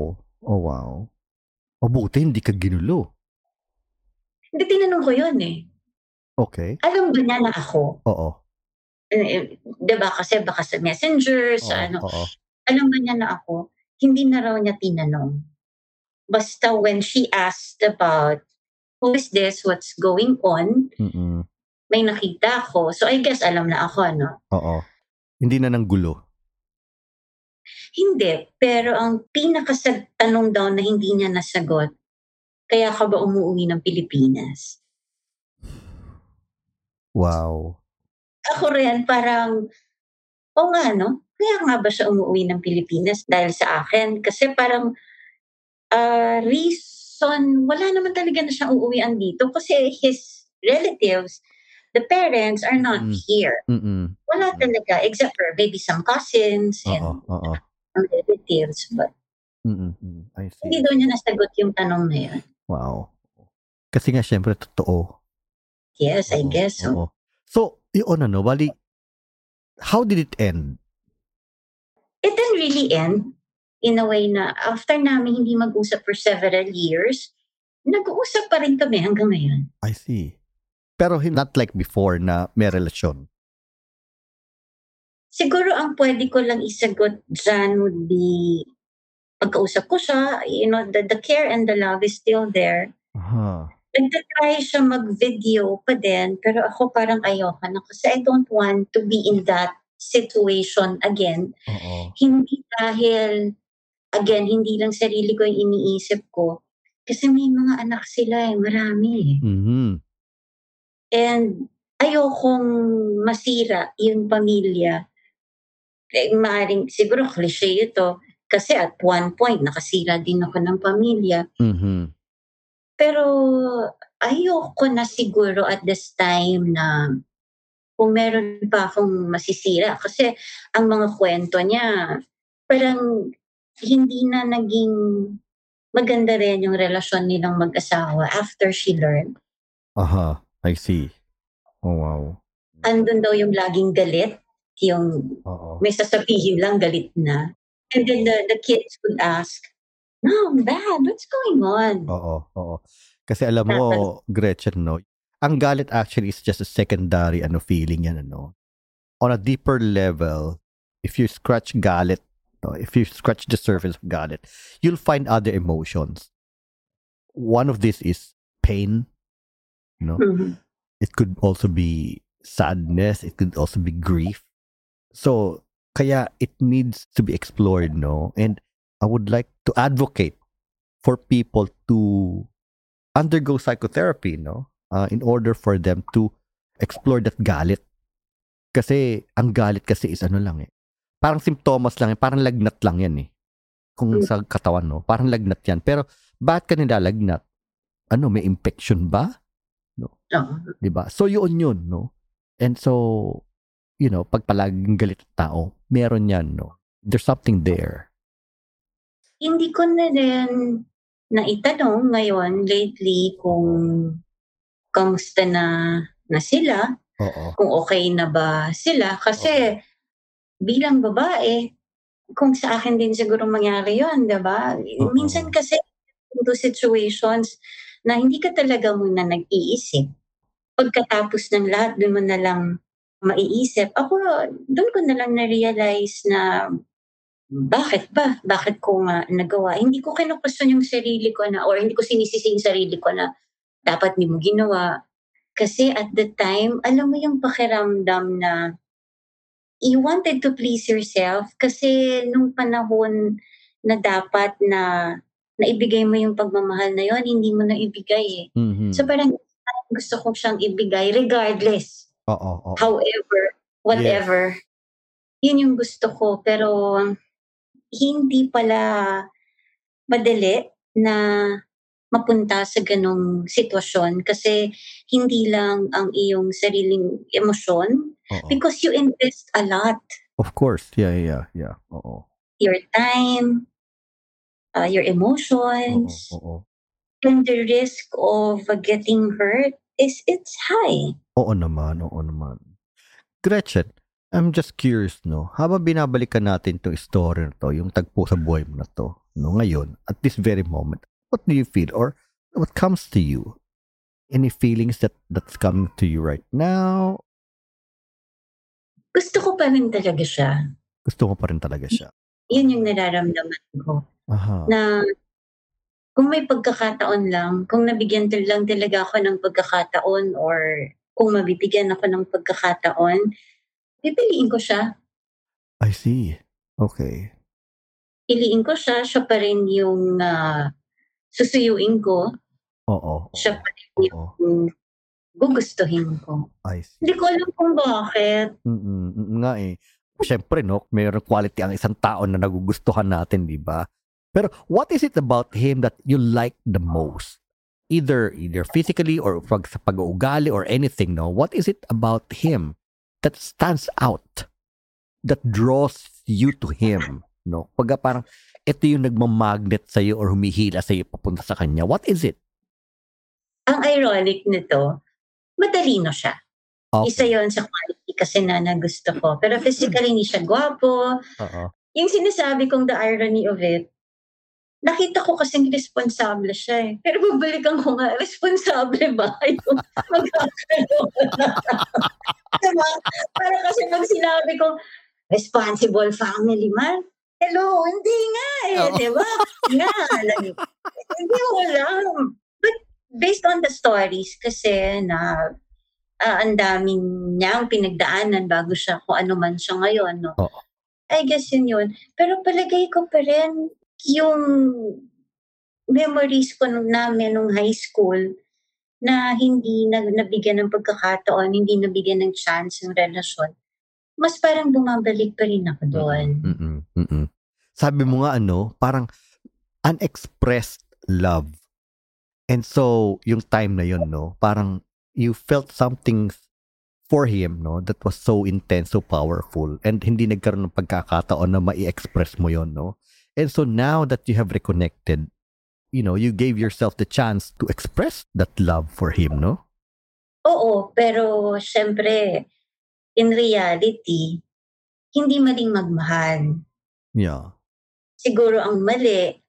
Oh, wow. Mabuti, hindi ka ginulo. Hindi, tinanong ko yun eh. Okay. Alam ba niya na ako? Oo. Eh, eh, Di ba kasi baka sa messenger, Oo. sa ano, Oo. alam ba niya na ako? Hindi na raw niya tinanong. Basta when she asked about who is this, what's going on, Mm-mm. may nakita ako. So I guess alam na ako, ano? Oo. Hindi na ng gulo. Hindi. Pero ang pinakasag tanong daw na hindi niya nasagot, kaya ka ba umuwi ng Pilipinas? Wow. Ako rin parang, o nga no, kaya nga ba siya umuwi ng Pilipinas dahil sa akin? Kasi parang Ah, reason, wala naman talaga na siyang uuwian dito kasi his relatives, the parents are not Mm. here. Mm. Wala talaga except for maybe some cousins Oo, and oo. some relatives but Mm, mm. I hindi see. daw niya nasagot yung tanong na yun. Wow. Kasi nga siyempre totoo. Yes, I Oo, guess so. oo. So, yun ano, bali, how did it end? It didn't really end in a way na after namin hindi mag-usap for several years, nag-uusap pa rin kami hanggang ngayon. I see. Pero not like before na may relasyon. Siguro ang pwede ko lang isagot dyan would be pagkausap ko siya, you know, the, the care and the love is still there. Aha. Nagtatry siya mag-video pa din, pero ako parang ayoko na kasi I don't want to be in that situation again. Oo. Hindi dahil, again, hindi lang sarili ko yung iniisip ko. Kasi may mga anak sila eh, marami eh. Mhm. And ayokong masira yung pamilya. Eh, maaring, siguro cliche ito, kasi at one point, nakasira din ako ng pamilya. Mhm. Pero ayoko na siguro at this time na kung meron pa akong masisira. Kasi ang mga kwento niya, parang hindi na naging maganda rin yung relasyon nilang mag-asawa after she learned. Aha. I see. Oh, wow. Andun daw yung laging galit, yung Oo. may sasabihin lang galit na. And then the, the kids would ask, Mom, Dad, what's going on? Oo, oo. Kasi alam mo, Gretchen, no, ang galit actually is just a secondary ano feeling yan, ano. On a deeper level, if you scratch galit, no, if you scratch the surface of galit, you'll find other emotions. One of these is pain, no? Mhm. It could also be sadness, it could also be grief. So, kaya it needs to be explored, no? And I would like to advocate for people to undergo psychotherapy, no? Uh, in order for them to explore that galit. Kasi ang galit kasi is ano lang eh. Parang simptomas lang eh. Parang lagnat lang yan eh. Kung Mm. sa katawan, no? Parang lagnat yan. Pero, bakit ka nilalagnat? Ano, may infection ba? Oo. 'di ba? So yun yun, no? And so, you know, pag palaging galit ang tao, meron yan, no? There's something there. Hindi ko na rin naitanong ngayon lately kung kamusta na na sila, Oo. kung okay na ba sila. Kasi bilang babae, kung sa akin din siguro mangyari yon, di ba? Oo. Minsan kasi into situations na hindi ka talaga muna nag-iisip. Pagkatapos ng lahat, doon mo na lang maiisip. Ako, doon ko na lang na-realize na bakit ba? Bakit ko nga nagawa? Hindi ko kinukwestiyon yung sarili ko na or hindi ko sinisisi yung sarili ko na dapat hindi mo ginawa. Kasi at the time, alam mo yung pakiramdam na you wanted to please yourself kasi nung panahon na dapat na naibigay mo yung pagmamahal na yon hindi mo na ibigay eh. Mhm. So parang gusto ko siyang ibigay regardless. Oo, oo. However, whatever. Yun yung gusto ko. Pero hindi pala madali na mapunta sa ganong sitwasyon kasi hindi lang ang iyong sariling emosyon Oo. because you invest a lot. Of course. Yeah, yeah, yeah. Oo. Your time, uh, your Oo, emotions, oo. and the risk of getting hurt is it's high. Oo naman, oo naman. Gretchen, I'm just curious, no? Habang binabalikan natin itong story na to, yung tagpo sa buhay mo na to, no? Ngayon, at this very moment, what do you feel? Or what comes to you? Any feelings that that's coming to you right now? Gusto ko pa rin talaga siya. Gusto ko pa rin talaga siya. Yun yung nararamdaman ko. Aha. na kung may pagkakataon lang, kung nabigyan lang talaga ako ng pagkakataon or kung mabibigyan ako ng pagkakataon, pipiliin ko siya. I see. Okay. Piliin ko siya, siya pa rin yung ah, susuyuin ko, Oo. siya pa rin yung gugustuhin ko. I see. Hindi ko alam kung bakit. Mm-mm, mm, nga eh. Siyempre, no, mayroong quality ang isang tao na nagugustuhan natin, di ba? Pero what is it about him that you like the most? Either either physically or pag, sa pag-uugali or anything, no? What is it about him that stands out? That draws you to him, no? Pag parang ito yung nagmamagnet sa iyo or humihila sa iyo papunta sa kanya. What is it? Ang ironic nito, matalino siya. Okay. Isa yon sa quality kasi na nagusto ko. Pero physically, hindi siya gwapo. Oo. Yung sinasabi kong the irony of it, nakita ko kasing responsable siya eh. Pero babalikan ko nga, responsable ba yung magkakaroon? diba? Para kasi pag sinabi ko, responsible family man, hello, hindi nga eh, Oo. di ba? Nga, like, hindi ko alam. But based on the stories kasi na ah, ang daming niyang pinagdaanan bago siya kung ano man siya ngayon, no? Oo. I guess yun yun. Pero palagay ko pa rin yung memories ko nung namin nung high school na hindi na, nabigyan ng pagkakataon, hindi nabigyan ng chance ng relasyon, mas parang bumabalik pa rin ako doon. Mm-mm, mm-mm. Sabi mo nga ano, parang unexpressed love. And so, yung time na yun, no, parang you felt something for him, no, that was so intense, so powerful, and hindi nagkaroon ng pagkakataon na mai-express mo yon, no? And so now that you have reconnected, you know, you gave yourself the chance to express that love for him, no? Oo, pero syempre, in reality, hindi maling magmahal. Yeah. Siguro ang mali,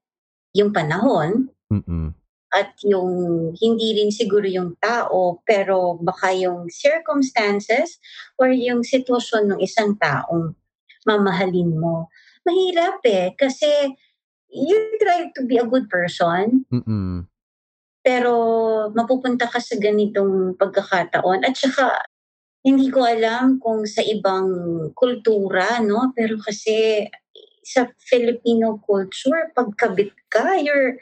yung panahon, Mm-mm. at yung hindi rin siguro yung tao pero baka yung circumstances or yung sitwasyon ng isang taong mamahalin mo. Mahirap eh kasi you try to be a good person Mm-mm. pero mapupunta ka sa ganitong pagkakataon at saka hindi ko alam kung sa ibang kultura no pero kasi sa Filipino culture pagkabit ka you're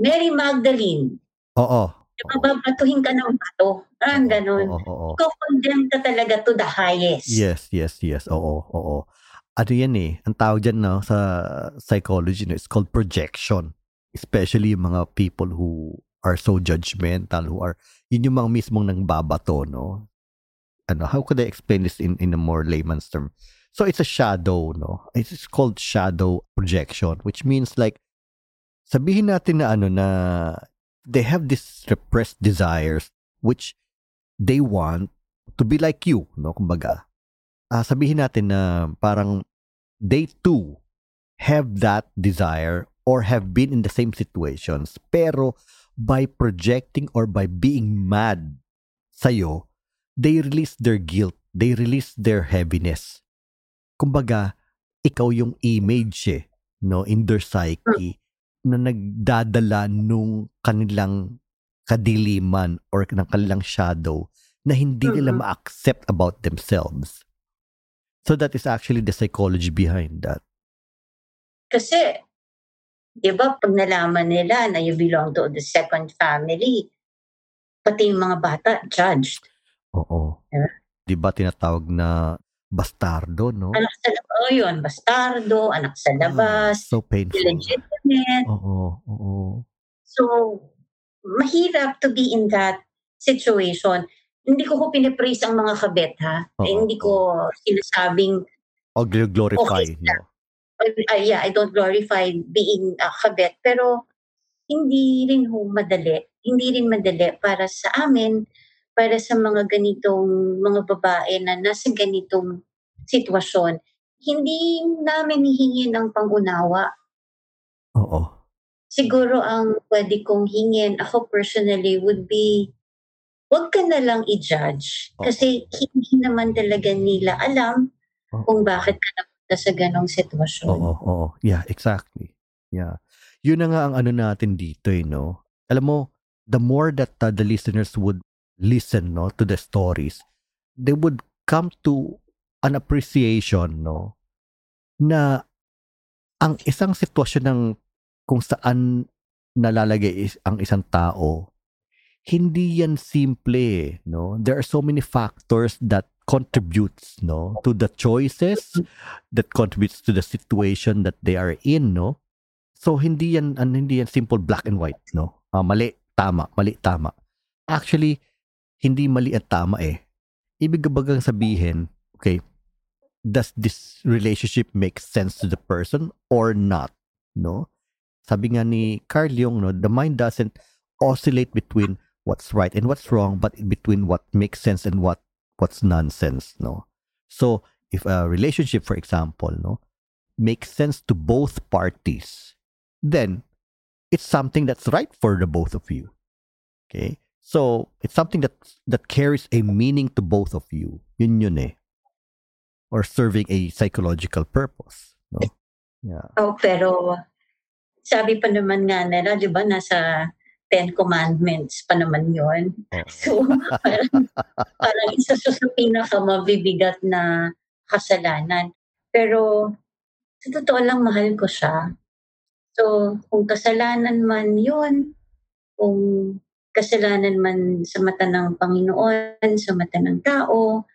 Mary Magdalene Oo. babatuhin ka ng bato. Parang ganun. Oo, oo, oo. Ka talaga to the highest. Yes, yes, yes. Oo, oo. Ano yan eh, ang tawag dyan no, sa psychology, no, it's called projection. Especially yung mga people who are so judgmental, who are, yun yung mga mismong nang babato, no? Ano, how could I explain this in, in a more layman's term? So it's a shadow, no? It's called shadow projection, which means like, sabihin natin na ano na they have this repressed desires which they want to be like you, no? Kumbaga, ah sabihin natin na parang they too have that desire or have been in the same situations pero by projecting or by being mad sa'yo, they release their guilt, they release their heaviness. Kumbaga, ikaw yung image eh, no, in their psyche na nagdadala nung kanilang kadiliman or ng kanilang shadow na hindi nila ma-accept about themselves. So that is actually the psychology behind that. Kasi, di ba, pag nalaman nila na you belong to the second family, pati yung mga bata, judged. Oo. Yeah. Di ba tinatawag na bastardo, no? Anak sa labas, oh yun, bastardo, anak sa labas, Ah, so painful. illegitimate. Oo, oo. So, mahirap to be in that situation. Hindi ko ko pinipraise ang mga kabet, ha? Oo, Eh, hindi ko sinasabing O gl- glorify, Okay no? uh, yeah, I don't glorify being a kabet, pero hindi rin ho madali. Hindi rin madali para sa amin, para sa mga ganitong mga babae na nasa ganitong sitwasyon. Hindi namin hihingi ng pangunawa. Oo. Siguro ang pwede kong hingin, ako personally, would be, wag ka na lang i-judge. Kasi hindi naman talaga nila alam Oo. kung bakit ka napunta sa ganong sitwasyon. Oo, oo. Yeah, exactly. Yeah. Yun na nga ang ano natin dito, eh, no? Alam mo, the more that uh, the listeners would listen, no, to the stories, they would come to an appreciation, no, na ang isang sitwasyon ng kung saan nalalagay is, ang isang tao, hindi yan simple, no? There are so many factors that contributes, no, to the choices that contributes to the situation that they are in, no? So hindi yan an, hindi yan simple black and white, no? Uh, mali, tama, mali, tama. Actually, hindi mali at tama eh. Ibig bagang sabihin, okay, does this relationship make sense to the person or not, no? Sabi nga ni Carl Jung, no, the mind doesn't oscillate between what's right and what's wrong, but between what makes sense and what what's nonsense, no? So, if a relationship, for example, no, makes sense to both parties, then it's something that's right for the both of you. Okay? So, it's something that that carries a meaning to both of you. Yun yun eh. Or serving a psychological purpose. No? Yeah. Oh, pero sabi pa naman nga nila, di ba, nasa Ten Commandments pa naman yon. Oh. So, parang, parang isa sa pinakamabibigat na kasalanan. Pero, sa totoo lang, mahal ko siya. So, kung kasalanan man yun, kung kasalanan man sa mata ng Panginoon, sa mata ng tao,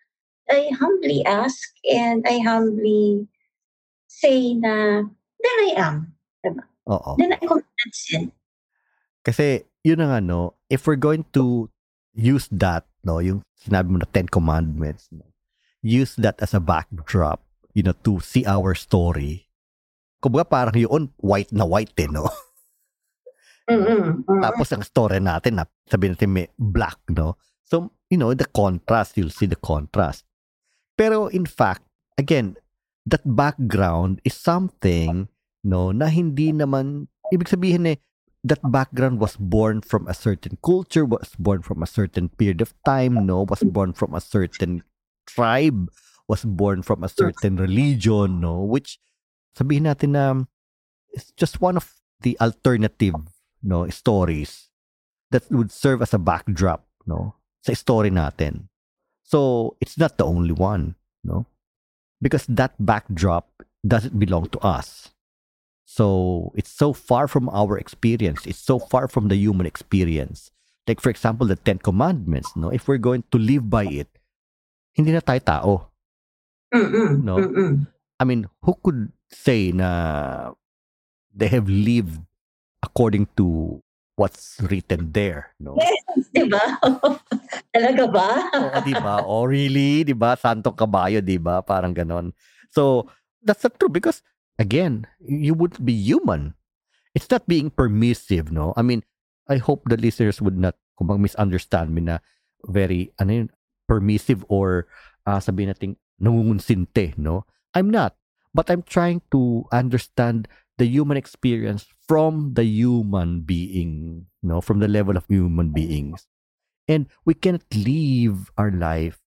I humbly ask and I humbly say na, there I am. Diba? Oo. Then I commit sin. Kasi, yun ang ano, if we're going to use that, no, yung sinabi mo na Ten Commandments, no, use that as a backdrop, you know, to see our story, kumbaga parang yun, white na white eh, no? Mm-hmm. Tapos ang story natin, na sabihin natin may black, no? So, you know, the contrast, you'll see the contrast. Pero in fact, again, that background is something, no, na hindi naman, ibig sabihin eh, that background was born from a certain culture, was born from a certain period of time, no, was born from a certain tribe, was born from a certain religion, no, which sabihin natin na it's just one of the alternative no stories that would serve as a backdrop no sa story natin. So it's not the only one, no? Because that backdrop doesn't belong to us. So it's so far from our experience. It's so far from the human experience. Like for example, the Ten Commandments, no? If we're going to live by it, hindi na tayo tao. Mm-mm, no? Mm-mm. I mean, who could say na they have lived according to what's written there, no? Yes, di ba? Talaga ba? Oo, di ba? Oh, really? Di ba? Santong kabayo, di ba? Parang ganon. So, that's not true because, again, you would be human. It's not being permissive, no? I mean, I hope the listeners would not kung misunderstand me na very, ano yun, permissive or uh, sabihin natin, nangungunsinte, no? I'm not. but I'm trying to understand the human experience from the human being, you know, from the level of human beings. And we cannot live our life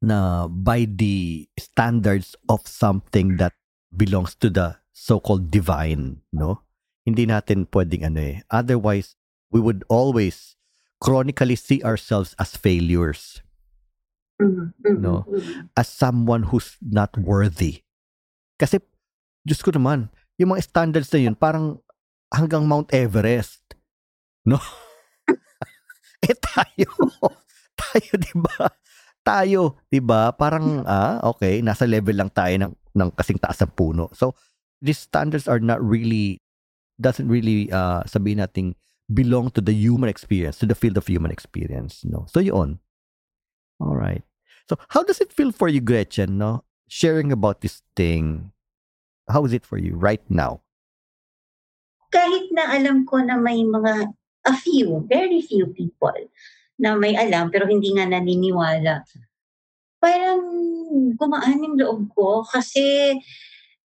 na by the standards of something that belongs to the so-called divine, no? Hindi natin pwedeng ano eh. Otherwise, we would always chronically see ourselves as failures. Mm-hmm. No? Mm-hmm. As someone who's not worthy Kasi, Diyos ko naman, yung mga standards na yun, parang hanggang Mount Everest. No? eh tayo, tayo, di ba? Tayo, di ba? Parang, ah, okay, nasa level lang tayo ng, ng kasing taas ng puno. So, these standards are not really, doesn't really, uh, sabihin natin, belong to the human experience, to the field of human experience. No? So, yun. All right. So, how does it feel for you, Gretchen, no? sharing about this thing, how is it for you right now? Kahit na alam ko na may mga, a few, very few people na may alam pero hindi nga naniniwala. Parang gumaan yung loob ko kasi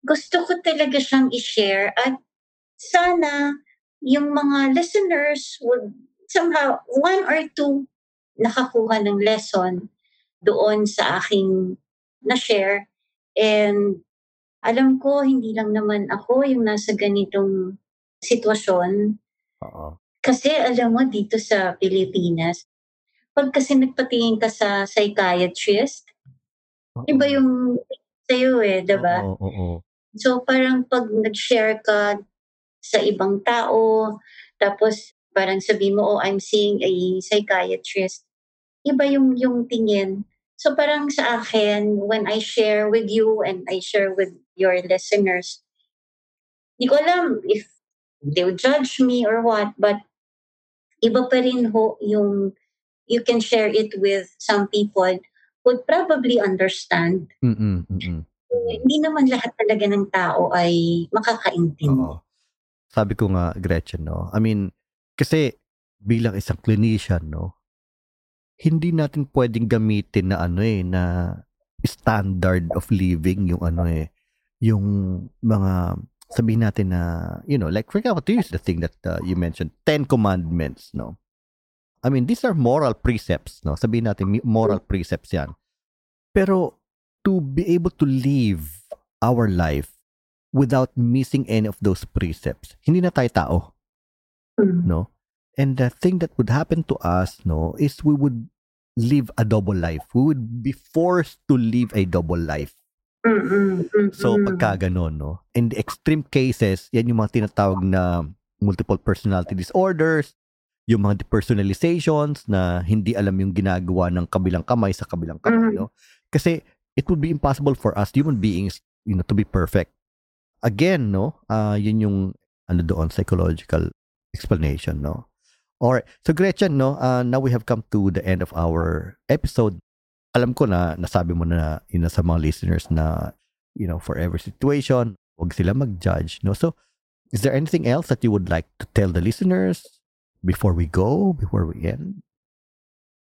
gusto ko talaga siyang i-share at sana yung mga listeners would somehow, one or two nakakuha ng lesson doon sa aking na-share And alam ko, hindi lang naman ako yung nasa ganitong sitwasyon. Oo. Kasi alam mo, dito sa Pilipinas, pag kasi nagpatingin ka sa psychiatrist, Oo. iba yung sa'yo eh, diba? Oo, oo. So parang pag nag-share ka sa ibang tao, tapos parang sabi mo, oh, I'm seeing a psychiatrist, iba yung, yung tingin So parang sa akin, when I share with you and I share with your listeners, di ko alam if they would judge me or what, but iba pa rin ho yung you can share it with some people would probably understand. Mm, mm. Eh, hindi naman lahat talaga ng tao ay makakaintindi. Oo. Sabi ko nga, Gretchen, no? I mean, kasi bilang isang clinician, no? Hindi natin pwedeng gamitin na ano eh, na standard of living yung ano eh, yung mga sabihin natin na, you know, like for example, to use the thing that uh, you mentioned, Ten Commandments, no? I mean, these are moral precepts, no? Sabihin natin, moral precepts yan. Pero, to be able to live our life without missing any of those precepts, hindi na tayo tao, Mm. no? And the thing that would happen to us, no, is we would live a double life. We would be forced to live a double life. Mm-mm. So, pagka ganon, no? In the extreme cases, yan yung mga tinatawag na multiple personality disorders, yung mga depersonalizations na hindi alam yung ginagawa ng kabilang kamay sa kabilang kamay, Mhm. no? Kasi it would be impossible for us human beings, you know, to be perfect. Again, no? ah yun yung ano doon, psychological explanation, no? Alright. So, Gretchen, no? ah now we have come to the end of our episode alam ko na nasabi mo na yun na sa mga listeners na you know for every situation wag sila mag-judge no so is there anything else that you would like to tell the listeners before we go before we end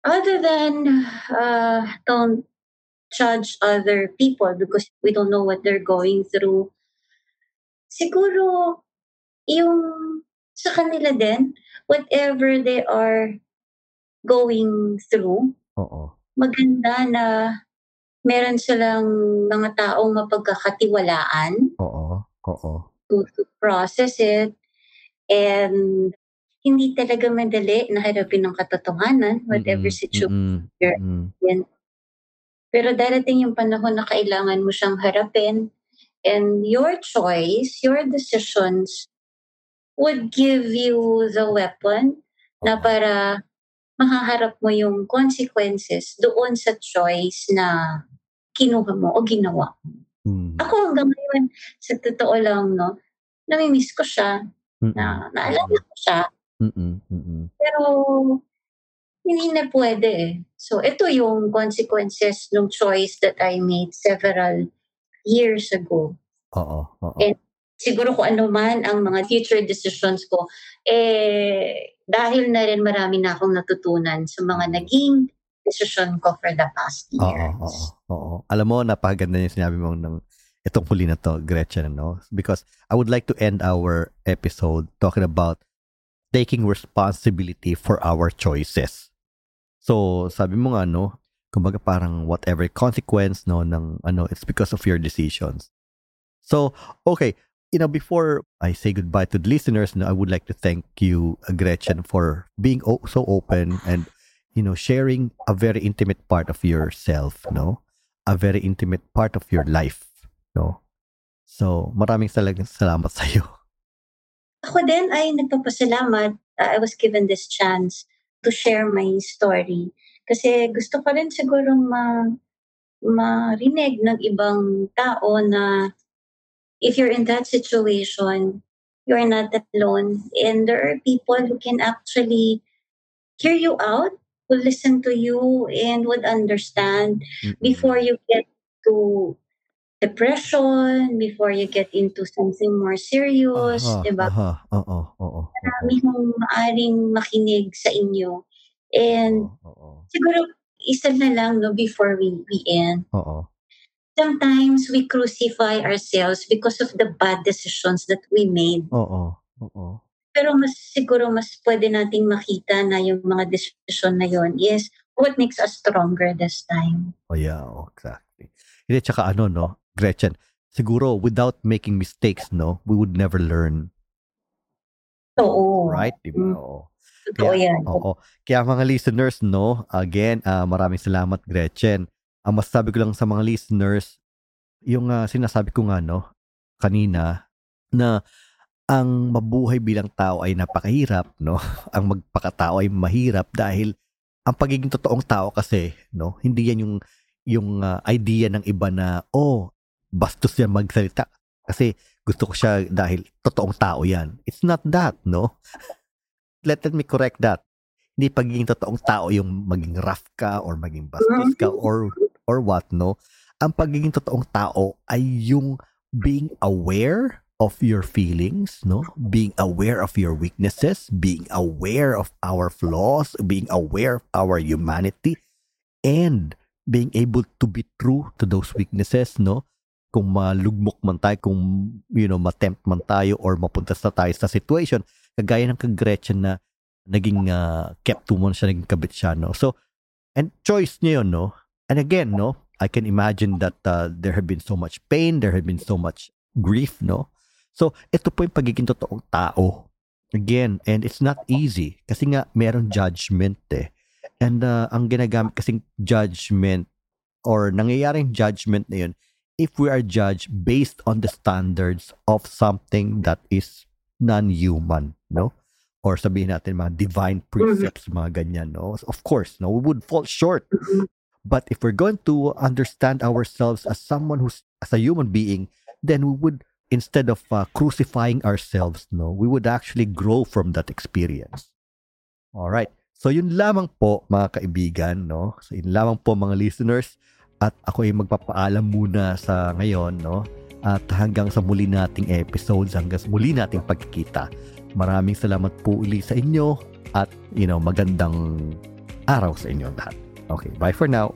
Other than uh, don't judge other people because we don't know what they're going through. Siguro, yung sa kanila din, whatever they are going through, oo maganda na meron silang mga taong mapagkakatiwalaan oo oo to, to process it. And hindi talaga madali na harapin ng katotohanan, whatever Mm-mm, situation. mm-mm, mm-mm. Pero darating yung panahon na kailangan mo siyang harapin. And your choice, your decisions would give you the weapon na para mahaharap mo yung consequences doon sa choice na kinuha mo o ginawa mo. Mm, Ako hanggang ngayon, sa totoo lang, no, namimiss ko siya, mm-mm, na naalala ko siya, mm-mm, mm-mm. pero hindi na pwede eh. So, ito yung consequences ng choice that I made several years ago. oo oo And siguro kung ano man ang mga future decisions ko, eh, dahil na rin marami na akong natutunan sa mga naging decision ko for the past Oo, years. oo, oo. Alam mo, napakaganda yung sinabi mo ng itong huli na to, Gretchen, no? Because I would like to end our episode talking about taking responsibility for our choices. So, sabi mo nga, no? Kumbaga parang whatever consequence, no, ng ano, it's because of your decisions. So, okay, you know, before I say goodbye to the listeners, no, I would like to thank you, uh, Gretchen, for being o- so open and you know, sharing a very intimate part of yourself, no? A very intimate part of your life, no? So, maraming salamat sa iyo. Ako din ay nagpapasalamat. Uh, I was given this chance to share my story. Kasi gusto ko rin siguro ma marinig ng ibang tao na if you're in that situation, you're not alone. And there are people who can actually hear you out, who listen to you and would understand Mm-mm. before you get to depression, before you get into something more serious, Aha, diba? aha, oo, oo, Marami hong maaring makinig sa inyo. And oo, oo, siguro, isa na lang no, before we, we end. oo, Sometimes we crucify ourselves because of the bad decisions that we made. oo, oo. Pero mas siguro mas pwede nating makita na yung mga decision na yon is what makes us stronger this time. Oh, yeah, exactly. Hindi, tsaka ano, no, Gretchen, siguro without making mistakes, no, we would never learn, Oo. right? Diba? Mm. Oo. Totoo Kaya- yan. Oo. Kaya mga listeners, no, again, ah, maraming salamat, Gretchen. Ang masasabi ko lang sa mga listeners, yung ah, sinasabi ko nga, no, kanina, na ang mabuhay bilang tao ay napakahirap, no? Ang magpakatao ay mahirap dahil ang pagiging totoong tao kasi, no, hindi yan yung yung ah, idea ng iba na oh, bastos yan magsalita. Kasi gusto ko siya dahil totoong tao yan. It's not that, no? Let, let me correct that. Hindi pagiging totoong tao yung maging rough ka or maging bastos ka or or what, no? Ang pagiging totoong tao ay yung being aware of your feelings, no? Being aware of your weaknesses, being aware of our flaws, being aware of our humanity, and being able to be true to those weaknesses, no? Kung malugmok man tayo, kung, you know, matempt man tayo or mapunta sa tayo sa situation, kagaya ng kag-Gretchen na naging uh, kept to siya, naging kabit siya, no? So, and choice niya yun, no? And again, no? I can imagine that uh, there have been so much pain, there have been so much grief, no? So, ito po yung pagiging totoong tao. Again, and it's not easy kasi nga meron judgment eh. And uh, ang ginagamit kasing judgment or nangyayaring judgment na yun, if we are judged based on the standards of something that is non-human, no? Or sabihin natin mga divine precepts, mga ganyan, no? Of course, no? We would fall short. But if we're going to understand ourselves as someone who's as a human being, then we would instead of uh, crucifying ourselves, no, we would actually grow from that experience. All right. So yun lamang po mga kaibigan, no? So yun lamang po mga listeners at ako ay magpapaalam muna sa ngayon, no? At hanggang sa muli nating episodes, hanggang sa muli nating pagkikita. Maraming salamat po uli sa inyo at you know, magandang araw sa inyo lahat. Okay, bye for now.